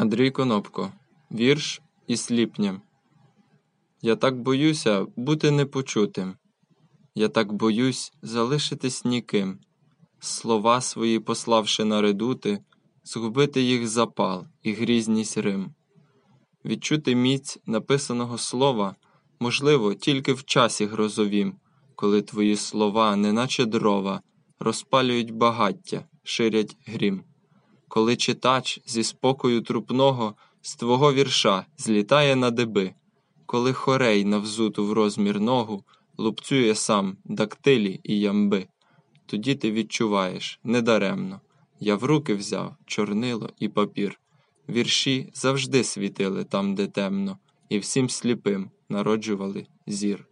Андрій Конопко. Вірш із ліпням. Я так боюся бути непочутим. Я так боюсь залишитись ніким, слова свої пославши на редути, згубити їх запал і грізність Рим. Відчути міць написаного слова можливо тільки в часі грозовім, коли твої слова, неначе дрова, розпалюють багаття, ширять грім коли читач зі спокою трупного з твого вірша злітає на деби, коли хорей на взуту в розмір ногу лупцює сам дактилі і ямби, тоді ти відчуваєш недаремно. Я в руки взяв чорнило і папір. Вірші завжди світили там, де темно, і всім сліпим народжували зір.